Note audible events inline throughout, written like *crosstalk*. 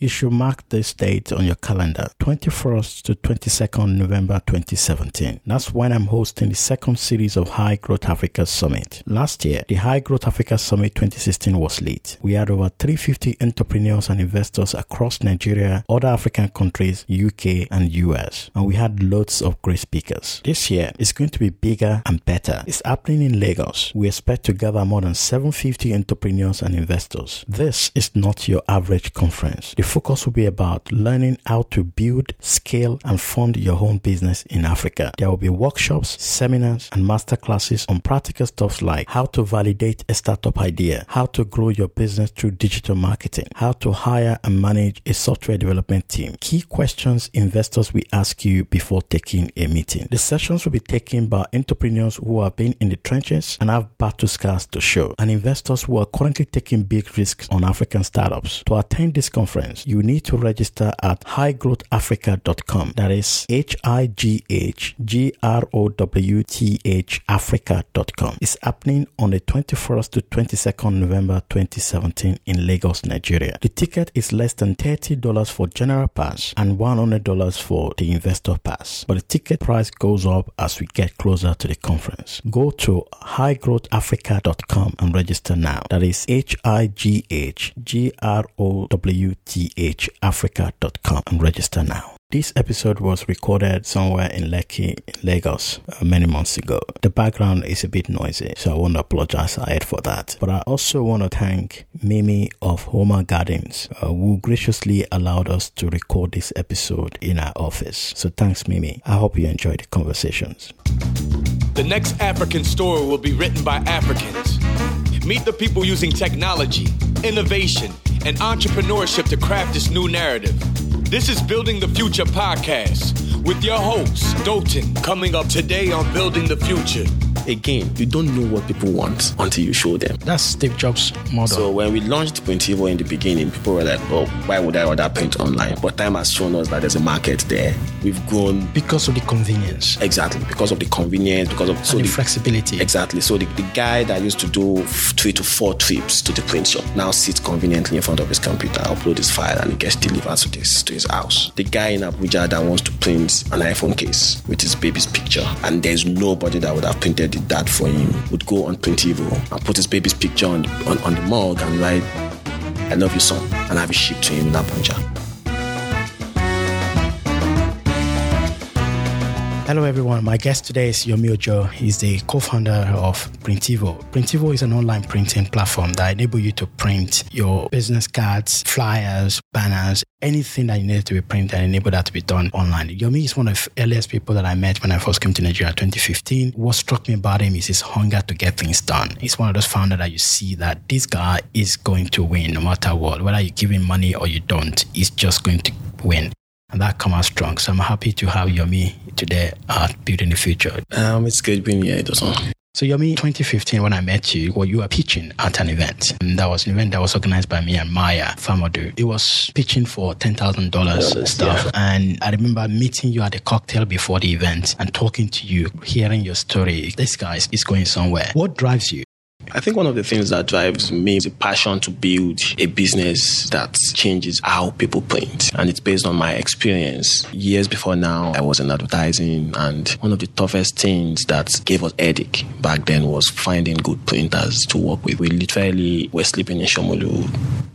You should mark this date on your calendar, 21st to 22nd November 2017. That's when I'm hosting the second series of High Growth Africa Summit. Last year, the High Growth Africa Summit 2016 was lit. We had over 350 entrepreneurs and investors across Nigeria, other African countries, UK, and US. And we had loads of great speakers. This year is going to be bigger and better. It's happening in Lagos. We expect to gather more than 750 entrepreneurs and investors. This is not your average conference. The focus will be about learning how to build, scale, and fund your own business in Africa. There will be workshops, seminars, and masterclasses on practical stuff like how to validate a startup idea, how to grow your business through digital marketing, how to hire and manage a software development team. Key questions investors will ask you before taking a meeting. The sessions will be taken by entrepreneurs who have been in the trenches and have battle scars to show, and investors who are currently taking big risks on African startups. To attend this conference, you need to register at highgrowthafrica.com. That is H I G H G R O W T H Africa.com. It's happening on the 21st to 22nd November 2017 in Lagos, Nigeria. The ticket is less than $30 for general pass and $100 for the investor pass. But the ticket price goes up as we get closer to the conference. Go to highgrowthafrica.com and register now. That is H I G H G R O W T H Africa.com and register now. This episode was recorded somewhere in Lekki, Lagos, uh, many months ago. The background is a bit noisy, so I want to apologize for that. But I also want to thank Mimi of Homer Gardens, uh, who graciously allowed us to record this episode in our office. So thanks, Mimi. I hope you enjoyed the conversations. The next African story will be written by Africans. Meet the people using technology, innovation, and entrepreneurship to craft this new narrative. This is Building the Future podcast with your host, Dotun, coming up today on Building the Future. Again, you don't know what people want until you show them. That's Steve Jobs' model. So when we launched Printivo in the beginning, people were like, "Oh, why would I order print online?" But time has shown us that there's a market there. We've grown because of the convenience. Exactly, because of the convenience, because of so the, the, flexibility. Exactly. So the, the guy that used to do three to four trips to the print shop now sits conveniently in front of his computer, upload his file, and it gets delivered to this to his house. The guy in Abuja that wants to print an iPhone case with his baby's picture, and there's nobody that would have printed it that for him, would go on Printivo and put his baby's picture on on, on the mug and write, I love you, son, and have it shipped to him in Abuja. Hello, everyone. My guest today is Yomi Ojo. He's the co-founder of Printivo. Printivo is an online printing platform that enable you to print your business cards, flyers, banners, anything that you need to be printed and enable that to be done online. Yomi is one of the earliest people that I met when I first came to Nigeria in 2015. What struck me about him is his hunger to get things done. He's one of those founders that you see that this guy is going to win no matter what. Whether you give him money or you don't, he's just going to win and that come out strong. So I'm happy to have Yomi today at Building the Future. Um, it's good being here, doesn't so Yomi, 2015, when I met you, well, you were pitching at an event. And that was an event that was organized by me and Maya Famodu. It was pitching for $10,000 stuff. Yeah. And I remember meeting you at a cocktail before the event and talking to you, hearing your story. This guy is going somewhere. What drives you? I think one of the things that drives me is a passion to build a business that changes how people print. And it's based on my experience. Years before now, I was in advertising, and one of the toughest things that gave us headache back then was finding good printers to work with. We literally were sleeping in Shomolu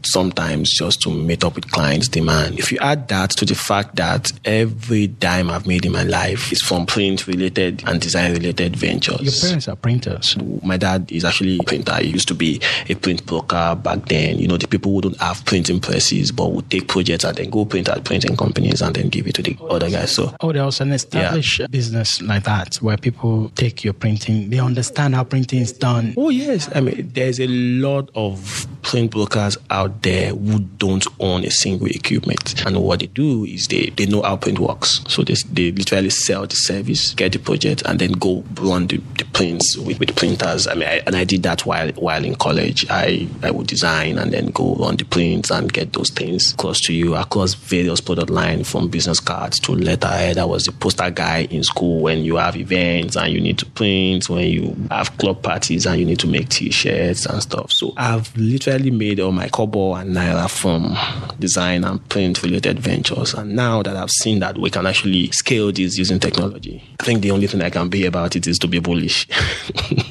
sometimes just to meet up with clients' demand. If you add that to the fact that every dime I've made in my life is from print related and design related ventures. Your parents are printers. My dad is actually a printer. He used to be a print broker back then. You know, the people wouldn't have printing presses, but would take projects and then go print at printing companies and then give it to the other guys. So, oh, there was an established yeah. business like that where people take your printing, they understand how printing is done. Oh, yes. I mean, there's a lot of print brokers out there who don't own a single equipment. And what they do is they, they know how print works. So they, they literally sell the service, get the project, and then go run the, the prints with, with printers. I mean, I, and I did that while while in college. I, I would design and then go run the prints and get those things close to you across various product lines from business cards to letterhead. I was the poster guy in school when you have events and you need to print, when you have club parties and you need to make t-shirts and stuff. So I've literally made all my kobo and naira from design and print related ventures. And now that I've seen that we can actually scale this using technology, I think the only thing I can be about it is to be bullish.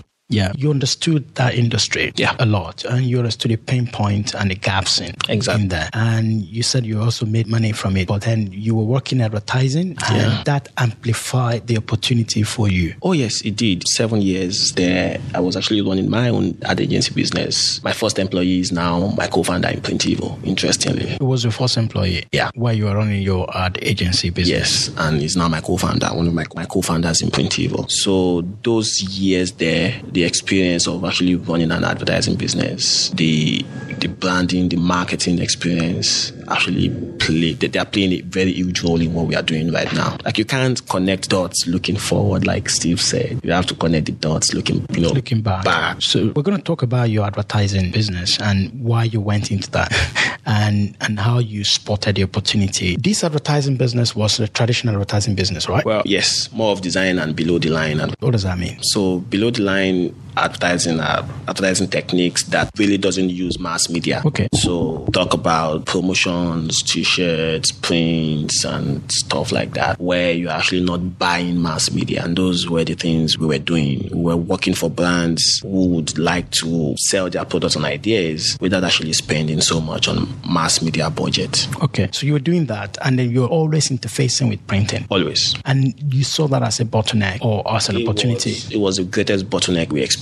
*laughs* Yeah, you understood that industry yeah. a lot, and you understood the pain point and the gaps in, exactly. in there. And you said you also made money from it, but then you were working advertising, and Yeah. that amplified the opportunity for you. Oh yes, it did. Seven years there, I was actually running my own ad agency business. My first employee is now my co-founder in Printivo. Interestingly, It was your first employee, Yeah. where you were running your ad agency business. yes, and he's now my co-founder, one of my, my co-founders in Printivo. So those years there, the experience of actually running an advertising business, the the branding, the marketing experience actually play they they are playing a very huge role in what we are doing right now. Like you can't connect dots looking forward, like Steve said. You have to connect the dots looking, you know, Looking back. back. So we're going to talk about your advertising business and why you went into that *laughs* and and how you spotted the opportunity. This advertising business was a traditional advertising business, right? Well, yes, more of design and below the line. And what does that mean? so below the line advertising are advertising techniques that really doesn't use mass media. Okay. So talk about promotions, t-shirts, prints and stuff like that where you're actually not buying mass media. And those were the things we were doing. We were working for brands who would like to sell their products and ideas without actually spending so much on mass media budget. Okay. So you were doing that and then you're always interfacing with printing. Always. And you saw that as a bottleneck or as an It opportunity. was- It was, the greatest bottleneck we experienced.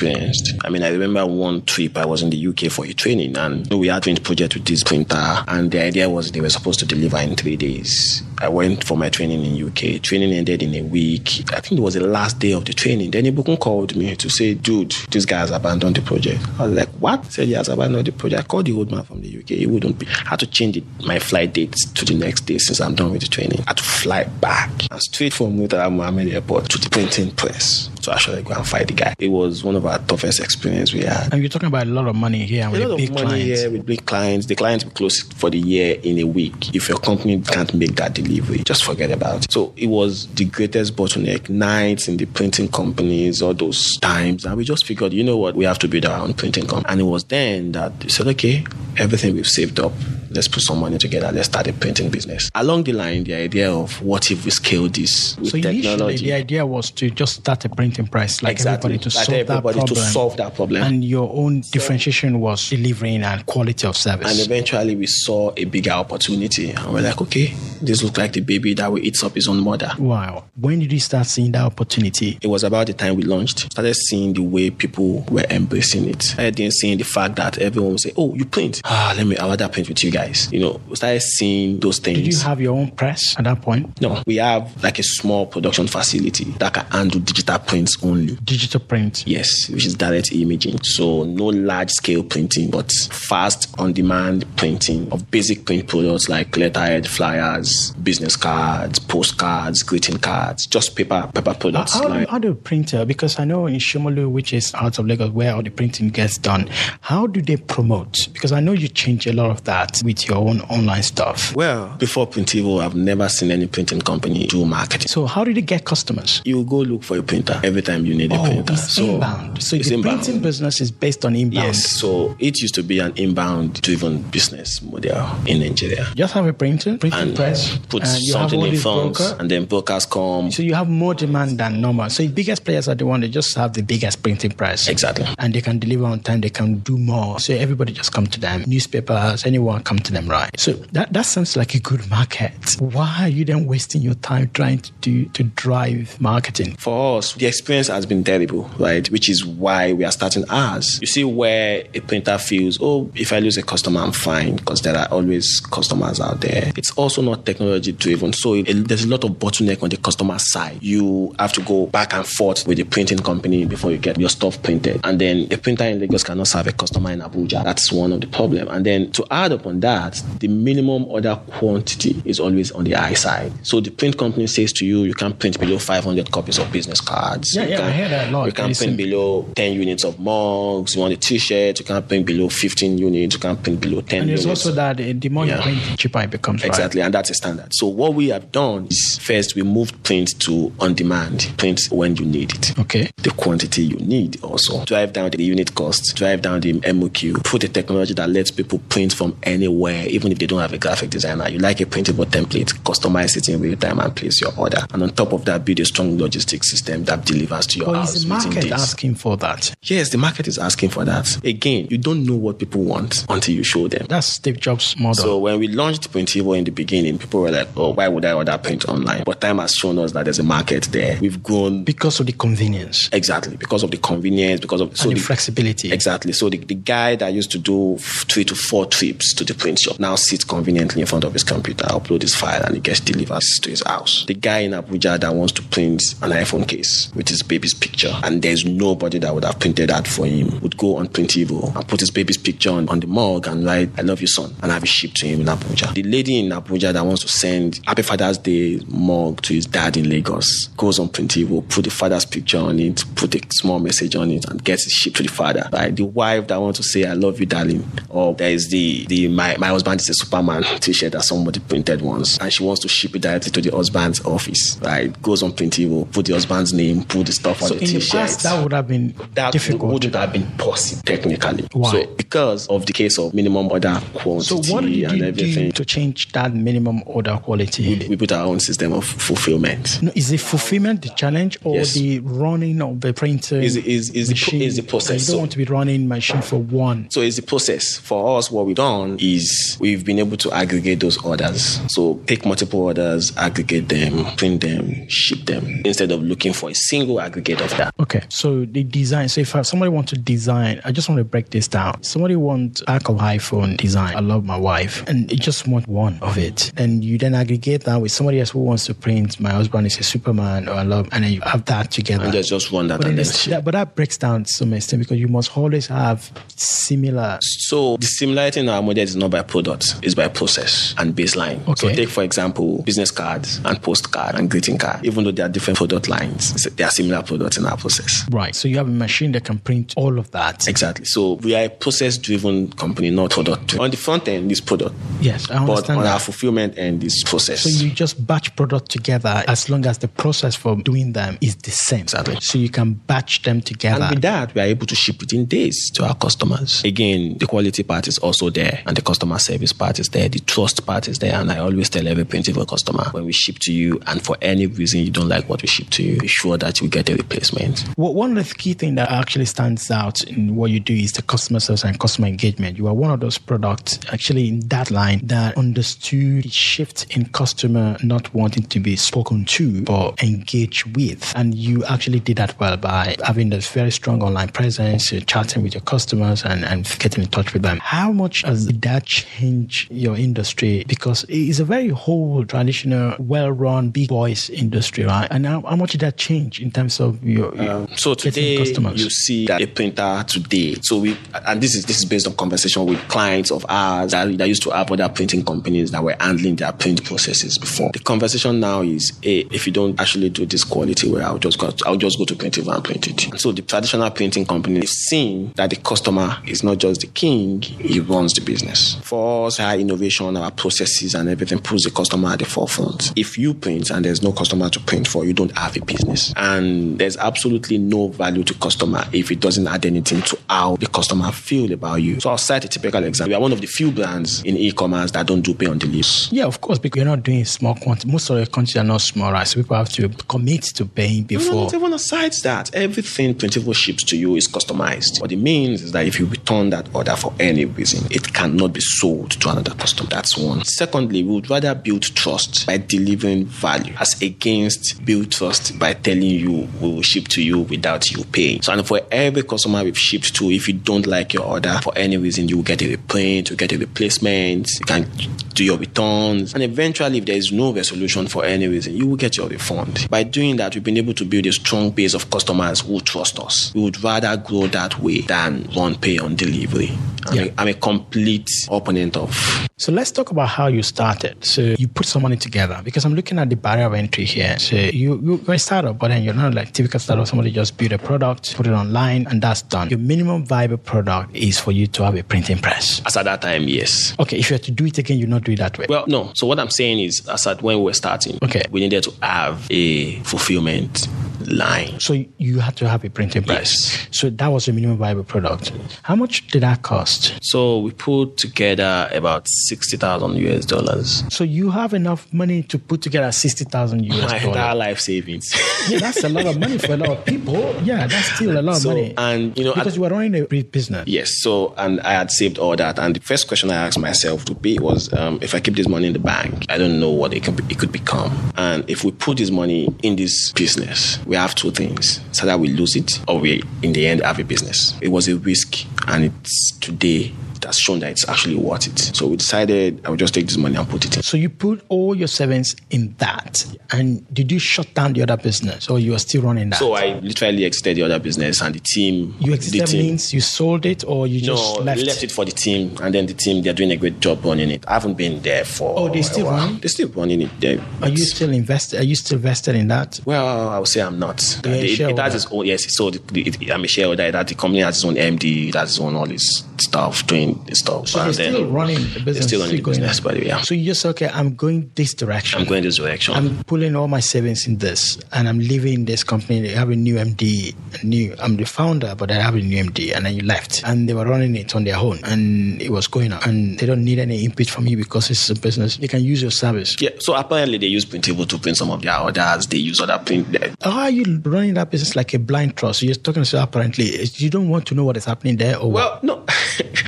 I mean, I remember one trip I was in the UK for a training, and we had print project with this printer, and the idea was they were supposed to deliver in three days. I went for my training in UK. Training ended in a week. I think it was the last day of the training. Then Ibukun called me to say, "Dude, this guy has abandoned the project." I was like, "What?" He said he has abandoned the project. I called the old man from the UK. He wouldn't be. I had to change my flight dates to the next day since I'm done with the training. I had to fly back and straight from Mohammed Airport to the printing press to actually go and fight the guy. It was one of our toughest experience we had. And you're talking about a lot of money here and A with lot big of money clients. here with big clients. The clients will close for the year in a week. If your company can't make that delivery, just forget about it. So it was the greatest bottleneck. Nights in the printing companies, all those times. And we just figured, you know what, we have to build our own printing company. And it was then that they said, okay, everything we've saved up, let's put some money together, let's start a printing business. Along the line, the idea of what if we scale this with So initially, technology. the idea was to just start a printing press, like Exactly. everybody to Like solve everybody that to problem. solve that problem. And your own differentiation was delivering and quality of service. And eventually we saw a bigger opportunity. And we're like, okay, this looks like the baby that will eat up his own mother. wow. When did you start seeing that opportunity? It was about the time we launched. Started seeing the way people were embracing it. Started then seeing the fact that everyone would say, Oh, you print. Ah, let me I rather print with you guys. You know, we started seeing those things. Did you have your own press at that point? no, we have like a small production facility that can handle digital prints only. Digital print. Yes, which is direct imaging. So no large scale printing, but fast on demand printing of basic print products like letterhead, flyers, business cards, postcards, greeting cards, just paper paper products. How, like- how do printer? Because I know in Shomolu, which is out of Lagos, where all the printing gets done, how do they promote? Because I know you change a lot of that with your own online stuff. well, before Printivo, I've never seen any printing company do marketing. So how do they get customers? You go look for a printer every time you need a Oh, printer. it's inbound. So it's the inbound. printing business is based on inbound. Yes, so it used to be an inbound driven business model in Nigeria. Just have a printer, printing And press, put and something in funds, broker. and then brokers come. So you have more demand than normal. So the biggest players are the one that just have the biggest printing press. Exactly. And they can deliver on time, they can do more. So everybody just come to them. Newspapers, anyone come to them, right? So that, that sounds like a good market. Why are you then wasting your time trying to do to drive marketing? For us, the experience has been terrible, right? Which is why we are starting ours. You see where a printer feels, oh, if I lose a customer, I'm fine because there are always customers out there. It's also not technology driven. So it, there's a lot of bottleneck on the customer side. You have to go back and forth with the printing company before you get your stuff printed. And then a printer in Lagos cannot serve a customer in Abuja. That's one of the problem. And then to add upon that, the minimum order quantity is always on the high side. So the print company says to you, you can print below 500 copies of business cards. Yeah, you yeah, can, I hear that a lot. You can print below 10 units of mugs. You want a t-shirt, you can print below 15 units. You can print below 10 And there's units. also that the more Yeah. you print, the cheaper it becomes. right? Exactly, and that's a standard. So what we have done is first we moved print to on demand, print when you need it. Okay. The quantity you need also. Drive down the unit cost, drive down the MOQ, put a technology that lets people print from anywhere, even if they don't have a graphic designer. You like a printable template, customize it in real time and place your order. And on top of that, build a strong logistics system that delivers to your But house. is the market days. asking for that? Yes, the market is asking for that. Again, you don't know what people want until you show them. That's Steve Jobs' model. So when we launched Printivo in the beginning, people were like, "Oh, why would I order print online?" But time has shown us that there's a market there. We've grown because of the convenience exactly because of the convenience, because of and the, flexibility. Exactly. So the, the guy that used to do three to four trips to the print shop now sits conveniently in front of his computer, upload his file, and it gets delivered to his house. The guy in Abuja that wants to print an iPhone case with his baby's picture, and there's nobody that would have printed that for him, would go on Printivo and put his baby's picture on, on the mug and write, I love you, son, and have it shipped to him in Abuja. The lady in Abuja that wants to send Happy Father's Day mug to his dad in Lagos goes on Printivo, put the father's picture on it, put a small message on it, and gets it shipped to the father. Right? The wife that wants to say, I love you, darling. Or there is the, the my, my husband is a Superman t shirt that somebody printed once, and she wants to ship it directly to the husband's office. Right? Goes on Printivo, put the husband's name, put the stuff on so the in t the past, that would have been that difficult. wouldn't have been possible technically. Why? So because of the case of minimum order so quantity what did and do everything, to change that minimum order quality? we put our own system of fulfillment. No, is the fulfillment the challenge or Yes. the running of the printer Is- is- is the is the process. You don't want to be running machine for one. So it's the process. For us, what we've done is we've been able to aggregate those orders. So take multiple orders, aggregate them, print them, ship them, instead of looking for a single aggregate of that. Okay, so the design. So if somebody wants to design, I just want to break this down. Somebody wants of iPhone design. I love my wife, and you just want one of it. And you then aggregate that with somebody else who wants to print. My husband is a Superman, or I love, and then you have that together. And just, just run that but, and then then it's- ship. that, but that breaks down to some extent because you must always have similar. So the similarity in our model is not by product, it's by process and baseline. So take for example business cards and postcard and greeting card. Even though they are different product lines, they are similar products in our process. Right. So you have a machine that can print all of that. Exactly. So we are a process-driven company, not product. On the front end, is product, Yes, I but understand on that. our fulfillment end, is process. So you just batch product together as long as the process for doing them is the same. Exactly. So you can batch them together. and with that, we are able to ship within days to our customers. Again, the quality part is also there, and the customer service part is there, the trust part is there. And I always tell every principal customer when we ship to you, and for any reason you don't like what we ship to you, be sure that you get a replacement. Well, one of the key things that actually stands out in what you do is the customer service and customer engagement. You are one of those products actually in that line that understood the shift in customer not wanting to be spoken to but engaged with. And you actually did that well by having this very strong online presence, chatting with your customers and, and getting in touch with them. How much has that changed your industry? Because it's a very whole, traditional, well run, big boys industry, right? And how, how much did that change in terms of your, your um, So today customers? you see that a printer today. So we and this is this is based on conversation with clients of ours that, that used to have other printing companies that were handling their print processes before. The conversation now is, hey, if you don't actually do this quality well, I'll just go I'll just go to Printivo and print it. And so the traditional printing company is seeing that the customer is not just the king, he runs the business. For us, our innovation, our processes and everything puts the customer at the forefront. If you print and there's no customer to print for, you don't have a business. And there's absolutely no value to customer if it doesn't add anything to how the customer feel about you. So I'll cite a typical example. We are one of the few brands in e-commerce that don't do pay on delivery. Yeah, of course, because you're not doing small quantity. Most of the countries are not small, right? So people have to commit to paying No, no, before. not even aside that. Everything Printivo ships to you is customized. What it means is that if you return that order for any reason, it cannot be sold to another customer. That's one. Secondly, we would rather build trust by delivering value as against build trust by telling you we will ship to you without you paying. So, and for every customer we've shipped to, if you don't like your order for any reason, you will get a reprint, you get a replacement, you can do your returns, and eventually, if there is no resolution for any reason, you will get your refund. By doing that, we've been able to build a strong base of customers who trust us. We would rather grow that way than run pay on delivery. I'm, Yeah. a, I'm a complete opponent of. So let's talk about how you started. So you put some money together because I'm looking at the barrier of entry here. So you, you're a startup, but then you're not like typical startup. Somebody just build a product, put it online, and that's done. Your minimum viable product is for you to have a printing press. As at that time, yes. Okay, if you had to do it again, you'd not do it that way. Well, no. So what I'm saying is, as at when we were starting, Okay. we needed to have a fulfillment line. so you had to have a printing press. Yes. So that was a minimum viable product. How much did that cost? So we put together about sixty thousand US dollars. So you have enough money to put together sixty thousand My US entire dollars. life savings. Yeah, that's a lot of money for a lot of people. Yeah, that's still a lot of so money. and you know, because at- you were running a business. Yes. So, and I had saved all that. And the first question I asked myself to be was, um, if I keep this money in the bank, I don't know what it could, be, it could become. And if we put this money in this business, we have two things: so that we lose it, or we, in the end, have a business. It was a risk, and it's today it has shown that it's actually worth it. So we decided I would just take this money and put it in. So you put all your savings in that, and did you shut down the other business, or you are still running that? So I literally exited the other business, and the team. you exited team, means you sold it, or you just no, left. left. it for the team, and then the team they're doing a great job running it. I haven't been there for. Oh, they still running? They're still running it. They're, you still invested? Are you still vested in that? Well, I would say I'm not. It, it has its own. Yes, so the, the, it, I'm a shareholder. That the company has its own MD. It has its own all this stuff, doing stuff. So then still running the business. Still running the business, by the way. Yeah. So you just say, okay, I'm going this direction. I'm going this direction. I'm pulling all my savings in this, and I'm leaving this company. They have a new MD, a new. I'm the founder, but I have a new MD, and then you left, and they were running it on their own, and it was going on, and they don't need any input from you because it's a business. They can use your service. yeah. So apparently they use Printivo to print some of their orders. They use other print. How are you running that business like a blind trust? You're talking to apparently you don't want to know what is happening there, or what? Well, no.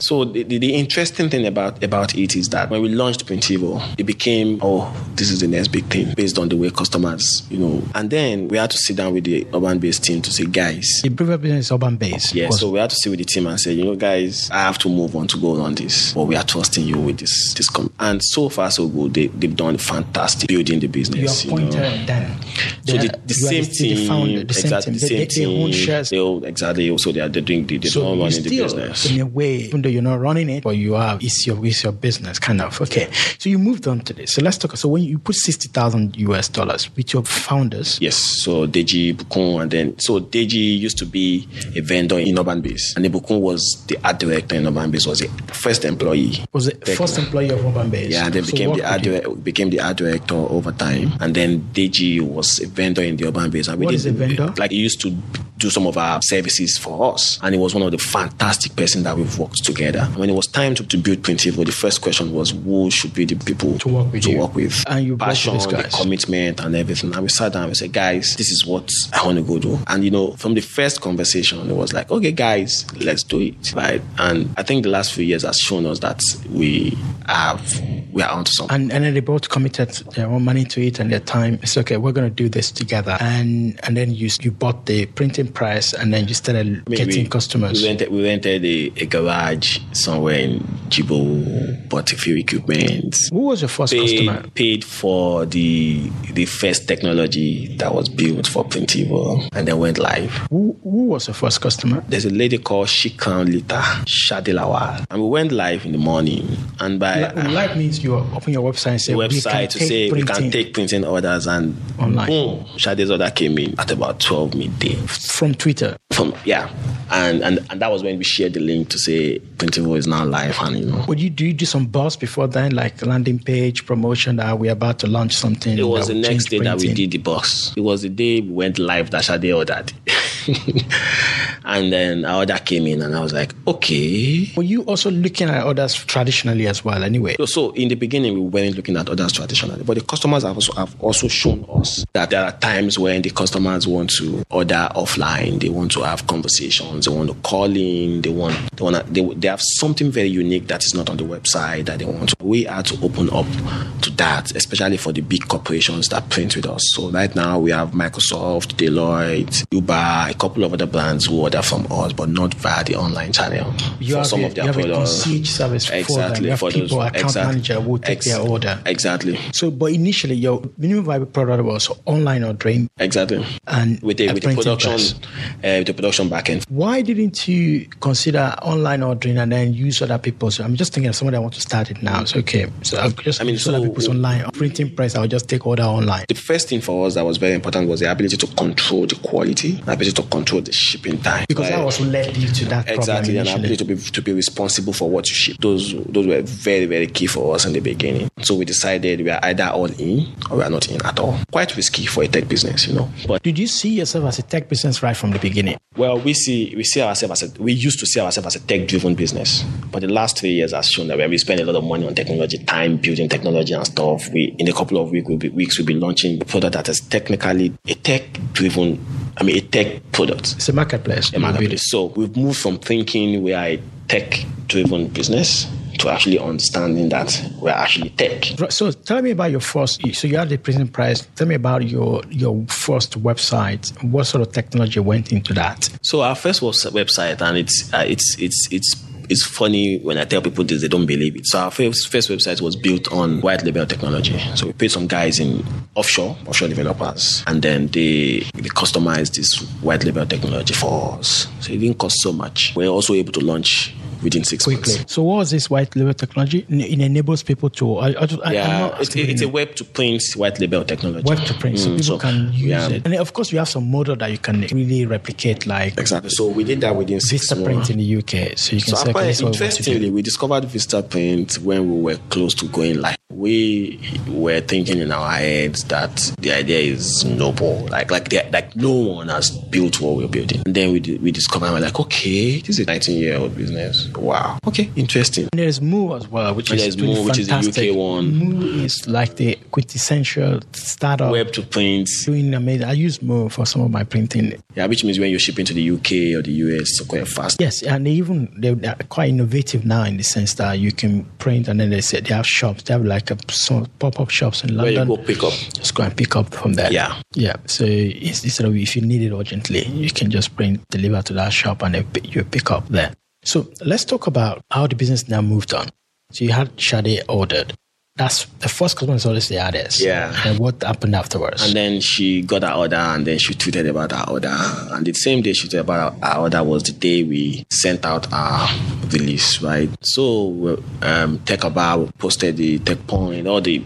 So the, the, the interesting thing about about it is that when we launched Printivo, it became oh this is the next big thing based on the way customers you know. And then we had to sit down with the urban based team to say, guys, The previous business is urban based. Yeah, so we had to sit with the team and say, you know, guys, I have to move on to go on this, but we are trusting you with this. This com-. and so far so good. They they've done fantastic building the business. you appointed know. them. So the, the you same the team, founder, the same exactly team. the They, same they, team. they own shares. They own, exactly. So they are they're doing the they're So you running the business. in a way, even though you're not running it, but you are, it's your, it's your business, kind of. Okay. So you moved on to this. So let's talk. So when you put 60,000 US dollars with your founders, Yes, so Deji Bukun, and then so Deji used to be a vendor in Urban Base, and Bukun was the art director in Urban Base, was the first employee. was the first employee of Urban Base. Yeah, and then So became the art became the art director over time. And then Deji was a vendor in the Urban Base. And we What did is a vendor? Like he used to do some of our services for us, and he was one of the fantastic person that we've worked together. When it was time to, to build Printivo, the first question was who should be the people To work with to you. work with, And you brought passion, the commitment, and everything. And we sat down. and We said, guys, this is what I want to go do. And you know, from the first conversation, it was like, okay, guys, let's do it, right? And I think the last few years has shown us that we have we are onto something. and and then they both committed their own money to it and their time. It's okay. We're going to do this together. And and then you you bought the printing press, and then you started mean, getting customers. We rented, we rented a, a garage somewhere in Jibo, bought a few equipment. Who was your first customer? Paid, paid for the the first technology that was built for Printivo and then went live. Who who was your first customer? There's a lady called Shikan Lita Shadilawal. And we went live in the morning. And by Li- Live means you open your website and say we can website to take say we printing can take printing orders and Online. boom, Shade's order came in at about 12 midday. From Twitter. From yeah, and and and that was when we shared the link to say Printivo is now live, and you know Would you do you do some buzz before then, like landing page promotion that we're about to launch something? it was the next day change that we did the box. It was the day we went live that Shade ordered, *laughs* and then our order came in, and I was like, okay. Were you also looking at others traditionally as well? Anyway, So, so in the beginning, we weren't looking at others traditionally, but the customers have also, have also shown us that there are times when the customers want to order offline, they want to have conversations, they want to call in, they want, they want to, they, they have something very unique that is not on the website that they want to. We had to open up to that, especially for the big corporations that print with us. So right now we have Microsoft, Deloitte, Uber, a couple of other brands who order from us, but not via the online channel. You for have some a, of their you have a products. service for. Exactly. Have for people, those, account exactly. manager will take Ex- their order. Exactly. So, but initially, your minimum viable product was online ordering Exactly. and With the, a with the printing production, uh, the production backend. Why didn't you consider online ordering and then use other people's? I'm just thinking of somebody that want to start it now. So okay, so I'll just I mean, use other so- people's online printing press. I'll just take order online. The first thing for us that was very important was the ability to control the quality, the ability to control the shipping time. Because that was led you to that exactly, problem and ability to be to be responsible for what you ship. Those those were very very key for us in the beginning. So we decided we are either all in or we are not in at all. Quite risky for a tech business, you know. But Did you see yourself as a tech business right from the beginning? well, we see we see ourselves as a we used to see ourselves as a tech driven business, but the last three years has shown that when we spend a lot of money on technology, time building technology and stuff, we in a couple of weeks we'll be, weeks we'll be launching a product that is technically a tech driven. I mean, a tech product. It's a marketplace. a marketplace. So we've moved from thinking we are a tech driven business to actually understanding that we're actually tech. So tell me about your first. So you had the prison price. Tell me about your your first website. What sort of technology went into that? So our first was a website, and it's uh, it's it's it's it's funny when I tell people this, they don't believe it. So our first, first website was built on white label technology. So we paid some guys in offshore, offshore developers, and then they they customized this white label technology for us. So it didn't cost so much. We are also able to launch within six Quickly. months. So what was this white label technology? It enables people to. I, I, I, Yeah, it's, it's a web to print white label technology. web to print, so Mm, people can use yeah. it. And of course, you have some model that you can really replicate, like Exactly. So we did that within six Vista months. Print in the UK. So you can So say, okay, quite this is what we want to do. interestingly, we discovered Vista Print when we were close to going live. We were thinking in our heads that the idea is noble, like like the, like no one has built what we're building. And then we we discovered, and we're like, okay, this is a 19 year old business. Wow, okay, interesting. And there's Moo as well, which And is there's really Moo, which is the UK fantastic. one. Moo is like the quintessential startup. Web to print, Doing amazing. I use Moo for some of my printing. yeah, which means when you're shipping to the UK or the US, it's quite fast. Yes, and they even they are quite innovative now in the sense that you can print and then they say they have shops. They have like a some pop up shops in Where you London. go pick up. Just go and pick up from there. Yeah. yeah. So it's, instead of if you need it urgently, you can just print, deliver to that shop, and you pick up there. So let's talk about how the business now moved on. So you had Shade ordered. That's the first customer is always the others. Yeah. And what happened afterwards? And then she got her order, and then she tweeted about her order. And the same day she tweeted about her order was the day we sent out our release, right? So um, TechCabal posted the Tech Point, all the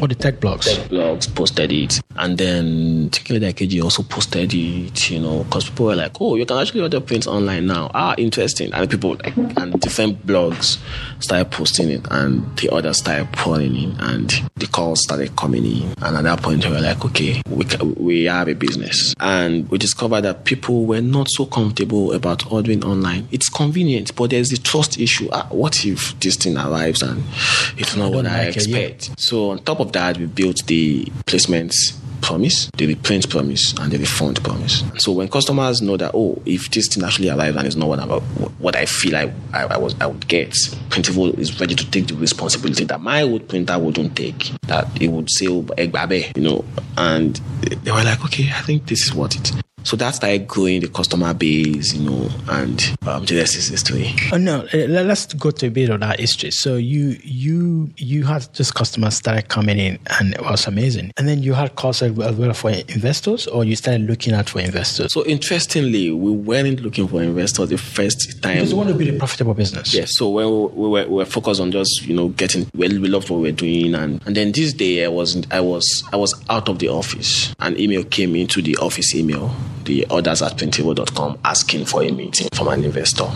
Or the tech blogs. Tech blogs posted it, and then Tikile KG also posted it. You know, because people were like, "Oh, you can actually order prints online now." Ah, interesting. And people like, and different blogs started posting it, and the others started pouring in, and the calls started coming in. And at that point, we were like, "Okay, we ca- we have a business," and we discovered that people were not so comfortable about ordering online. It's convenient, but there's the trust issue. Ah, what if this thing arrives and it's not what I like it, yeah. expect? So on top of that, we built the placements promise, the reprint promise, and the refund promise. So when customers know that, oh, if this thing actually arrives and it's not what, I, what I feel I, I, I was I would get, Printivo is ready to take the responsibility that my old printer wouldn't take. That it would say, oh, Egbabe, you know, and they were like, okay, I think this is what it. So that started growing the customer base, you know, and um, the rest is history. Oh, no, let- let's go to a bit of that history. So you you you had just customers started coming in, and it was amazing. And then you had calls as well for investors, or you started looking out for investors. So interestingly, we weren't looking for investors the first time. Because you want to build a profitable business. Yes, so when we, we, were, we were focused on just you know getting well, we loved what we were doing, and and then this day I was I was I was out of the office. An email came into the office email, the orders at printivo.com asking for a meeting from an investor,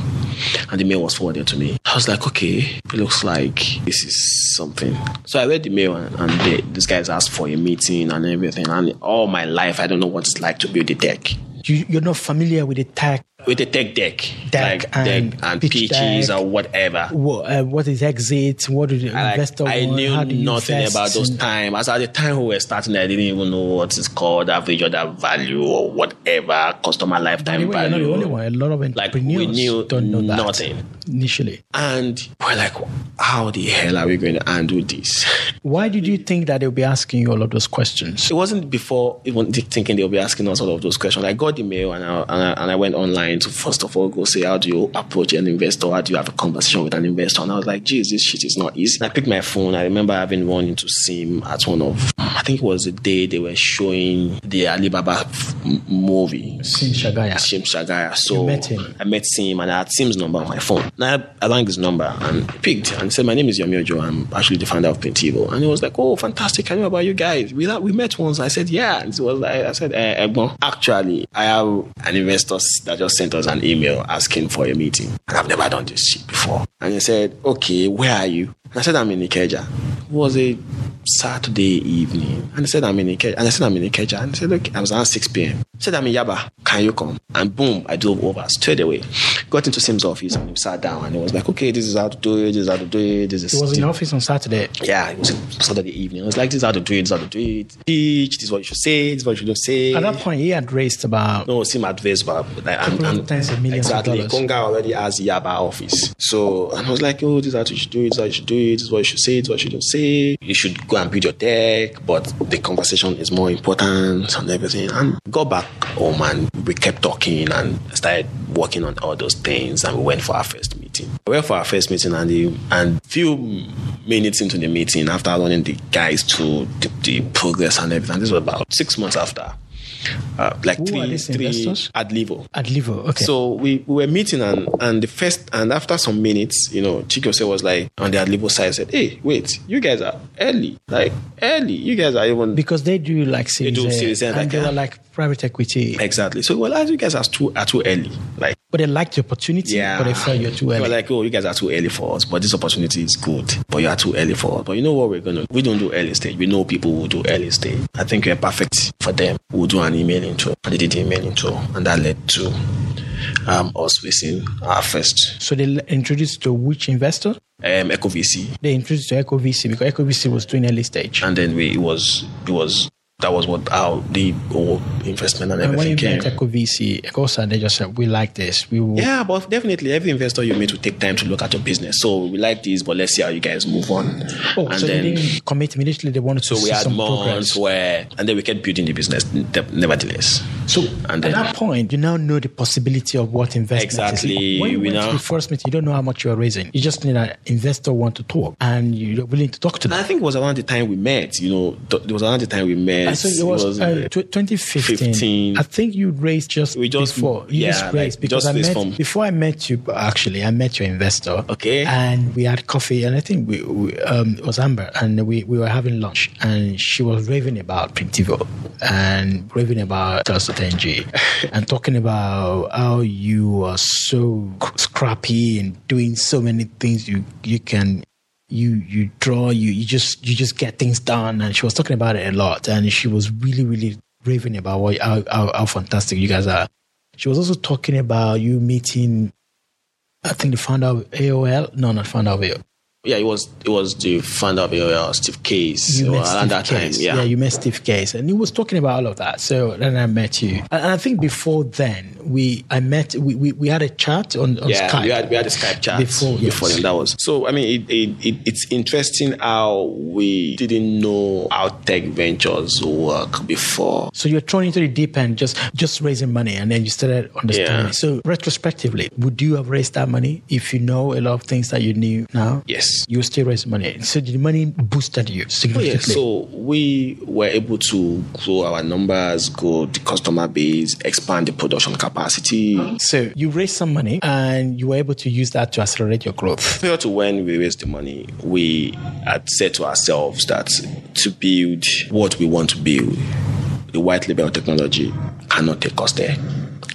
and the mail was forwarded to me. I was like, okay, it looks like this is something. So I read the mail, and, and the, this guys asked for a meeting and everything, and all my life I don't know what it's like to build a tech. You, you're not familiar with the tech with a tech deck, Deck like and deck and pitch pitches deck. or whatever. What, uh, what is exit? What do the like, investor I want? knew nothing invest about those time. As at the time we were starting, I didn't even know what is called average order value or whatever customer lifetime Anyway, you're not value. the only one. A lot of Like, we entrepreneurs knew don't know that nothing. initially. And we're like, how the hell are we going to handle this? *laughs* Why did you think that they'll be asking you all of those questions? It wasn't before even thinking they'll be asking us all of those questions. I got the mail and I, and I, and I went online to first of all go say, how do you approach an investor? How do you have a conversation with an investor? And I was like, geez, this shit is not easy. And I picked my phone. I remember having run into Sim at one of, I think it was the day they were showing the Alibaba movie. Sim Shagaya. Sim Shagaya. So You met him? I met Sim and I had Sim's number on my phone. And I, I rang his number and he picked and said, My name is Yomi Ojo. I'm actually the founder of Printivo. And he was like, Oh, fantastic. I know about you guys. We, we met once. I said, Yeah. And he was like, I said, eh, actually, I have an investor that just sent us an email asking for a meeting. And I've never done this shit before. And he said, Okay, where are you? And I said, I'm in Ikeja. It was a Saturday evening. And I said, I'm in Ikeja. And I said, I'm in Ikeja. And I said, okay, I was around 6 p.m. I said, I'm in Yaba. Can you come? And boom, I drove over straight away. Got into Sim's office and he sat down and he was like, okay, this is how to do it. This is how to do it. This is He was in the office on Saturday. yeah, it was Saturday evening. I was like, this is how to do it. This is how to do it. Teach. This is what you should say. This is what you don't say. At that point, he had raised about No, Sim advised, but like, and, and tens of millions exactly. Konga already has Yaba office. So, and I was like, oh, this is how you should do it. This is how you should do it. This is what you should say. This is what you don't say. You should go and build your deck, but the conversation is more important and everything. And got back home and we kept talking and started working on all those things. And we went for our first meeting. We went for our first meeting and and few minutes into the meeting, after running the guys to the, the progress and everything, this was about six months after. Uh, like Who three, three investors? at Livo. at Livo. Okay. So we, we were meeting and, and the first and after some minutes, you know, Chikose was like on the Adlevo side said, Hey, wait, you guys are early. Like early. You guys are even because they do like Series do A, Series A, and like, they were like private equity, Exactly. So well as you guys are too are too early. Like but they liked the opportunity, yeah. but they felt you're too early. They were like, Oh, you guys are too early for us, but this opportunity is good. But you are too early for us. But you know what we're gonna we don't do early stage. We know people who do early stage. I think we're perfect for them. We'll do an email intro. And they did the email intro and that led to um, us facing our first so they introduced to which investor? um, Echo VC, They introduced to Echo VC because Echo VC was doing early stage. and then we it was it was that was what how the whole investment and And when you everything met came. Echo VC, said they just said, "We like this. We will." Yeah, but definitely every investor you meet will take time to look at your business. So we like this, but let's see how you guys move on. Oh, and so then they didn't commit immediately. They wanted to so we had months progress. where, and then we kept building the business. Nevertheless, So and at that point, you now know the possibility of what investment Exactly, is. When you we went know. to the first meeting, you don't know how much you are raising. You just need an investor want to talk, and you're willing to talk to them. I think it was around the time we met. You know, it was around the time we met. And so it was, uh, 2015. 15. I think you raised just We just- before. You yeah, just like, raised because just I met from- before I met you. Actually, I met your investor. Okay. And we had coffee, and I think we, we um, it was Amber, and we, we were having lunch, and she was raving about Printivo and raving about NG, *laughs* and talking about how you are so scrappy and doing so many things you you can you you draw you you just you just get things done and she was talking about it a lot and she was really really raving about what how, how, how fantastic you guys are. She was also talking about you meeting i think the founder of aol no not founder of aol yeah, it was it was the founder of AOL, Steve Case. met around that time, Case. yeah. you met Steve Case, and he was talking about all of that. So then I met you, and and I think before then we I met we, we, we had a chat on, on yeah, Skype. we had we had a Skype chat Before, before, yes. then. That was so. I mean, it, it, it it's interesting how we didn't know how tech ventures work before. So you're thrown into the deep end, just just raising money, and then you started understanding. Yeah. So retrospectively, would you have raised that money if you know a lot of things that you knew now? Yes. You still raise money. So the money boosted you Oh, yeah. significantly. So we were able to grow our numbers, grow the customer base, expand the production capacity. So you raised some money, and you were able to use that to accelerate your growth. Prior to when we raised the money, we had said to ourselves that to build what we want to build, the white label technology cannot take us there.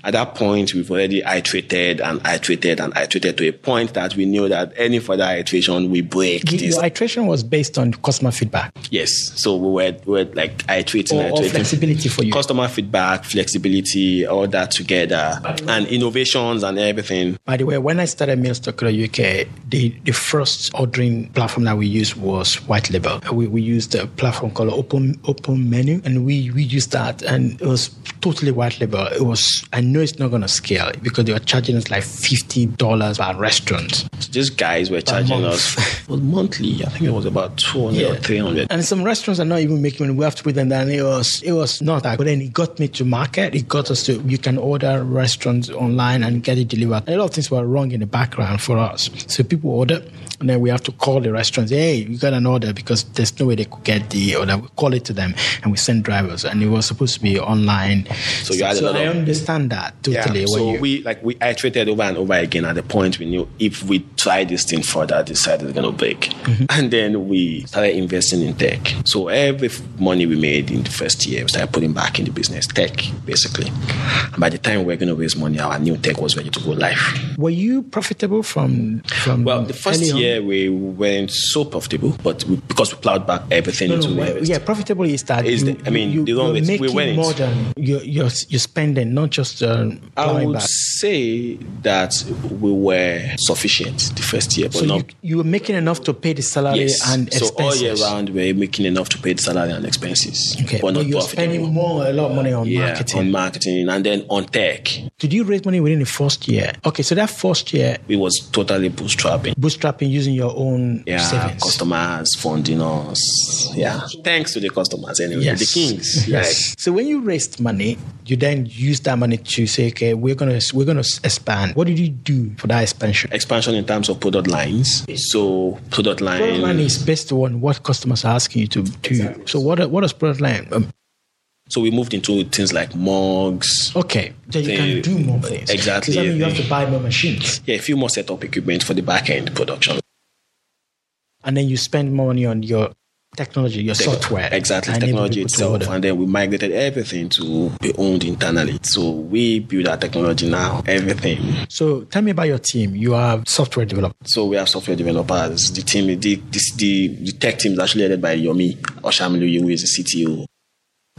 At that point, we've already iterated and iterated and iterated to a point that we knew that any further iteration we break. Y- this. Your iteration was based on customer feedback Yes. So we were, we were like iterating, or, or iterating. flexibility for you. Customer feedback, flexibility, all that together, and innovations and everything. By the way, when I started Mailstock UK, the, the first ordering platform that we used was White Label. We, we used a platform called Open Open Menu, and we, we used that, and it was totally white label. It was I know it's not going to scale because they were charging us like fifty dollars per restaurant. So these guys were charging us well, monthly. I think it was about 200 or 300. And some restaurants are not even making money. We have to put them down. It was it was not that. But then it got me to market. It got us to you can order restaurants online and get it delivered. A lot of things were wrong in the background for us. So people order and then we have to call the restaurants, hey, you got an order because there's no way they could get the order. We call it to them and we send drivers and it was supposed to be online. So you had a so lot I understand that totally. Yeah, so you- we like we iterated over and over again at the point we knew if we try this thing further, this side is gonna break. Mm-hmm. And then we started investing in tech. So every money we made in the first year, we started putting back in the business, tech basically. And by the time we're gonna raise money, our new tech was ready to go live. were you profitable from from Well, the first early on? year we weren't so profitable, but we, because we plowed back everything No, into no, well, yeah, profitable is that Is you, the- I mean, you, you're way- we making went. more than you're, you're, you're spending, not just uh, I would back. say that we were sufficient the first year, but So not you, you were making enough to pay the salary Yes. and so all expenses. year round, we're making enough to pay the salary and expenses, Okay, but but you're spending more, a lot of money on yeah, marketing. on marketing, and then on tech, Did you raise money within the first year? Okay, so that first year, it was totally bootstrapping. bootstrapping using your own Yeah, savings. customers funding us. Yeah, thanks to the customers anyway, Yes. the kings. *laughs* Yes. So when you raised money, you then used that money to say, okay, we're gonna we're gonna expand. What did you do for that expansion? Expansion in terms of product lines. So product line. Product line is based on what customers are asking you to do. So what what is product line? Um, so we moved into things like mugs. okay, then you can do more things. Exactly, Does that mean you have to buy more machines, Yeah, a few more setup equipment for the back end production. and then you spend more money on your technology, your software. Exactly, technology itself. And then we migrated everything to be owned internally. So we build our technology now, everything. So tell me about your team. You are software developer. So we have software developers. The team, the, the, the, the tech team is actually led by Yomi Oshamilu, who is the CTO.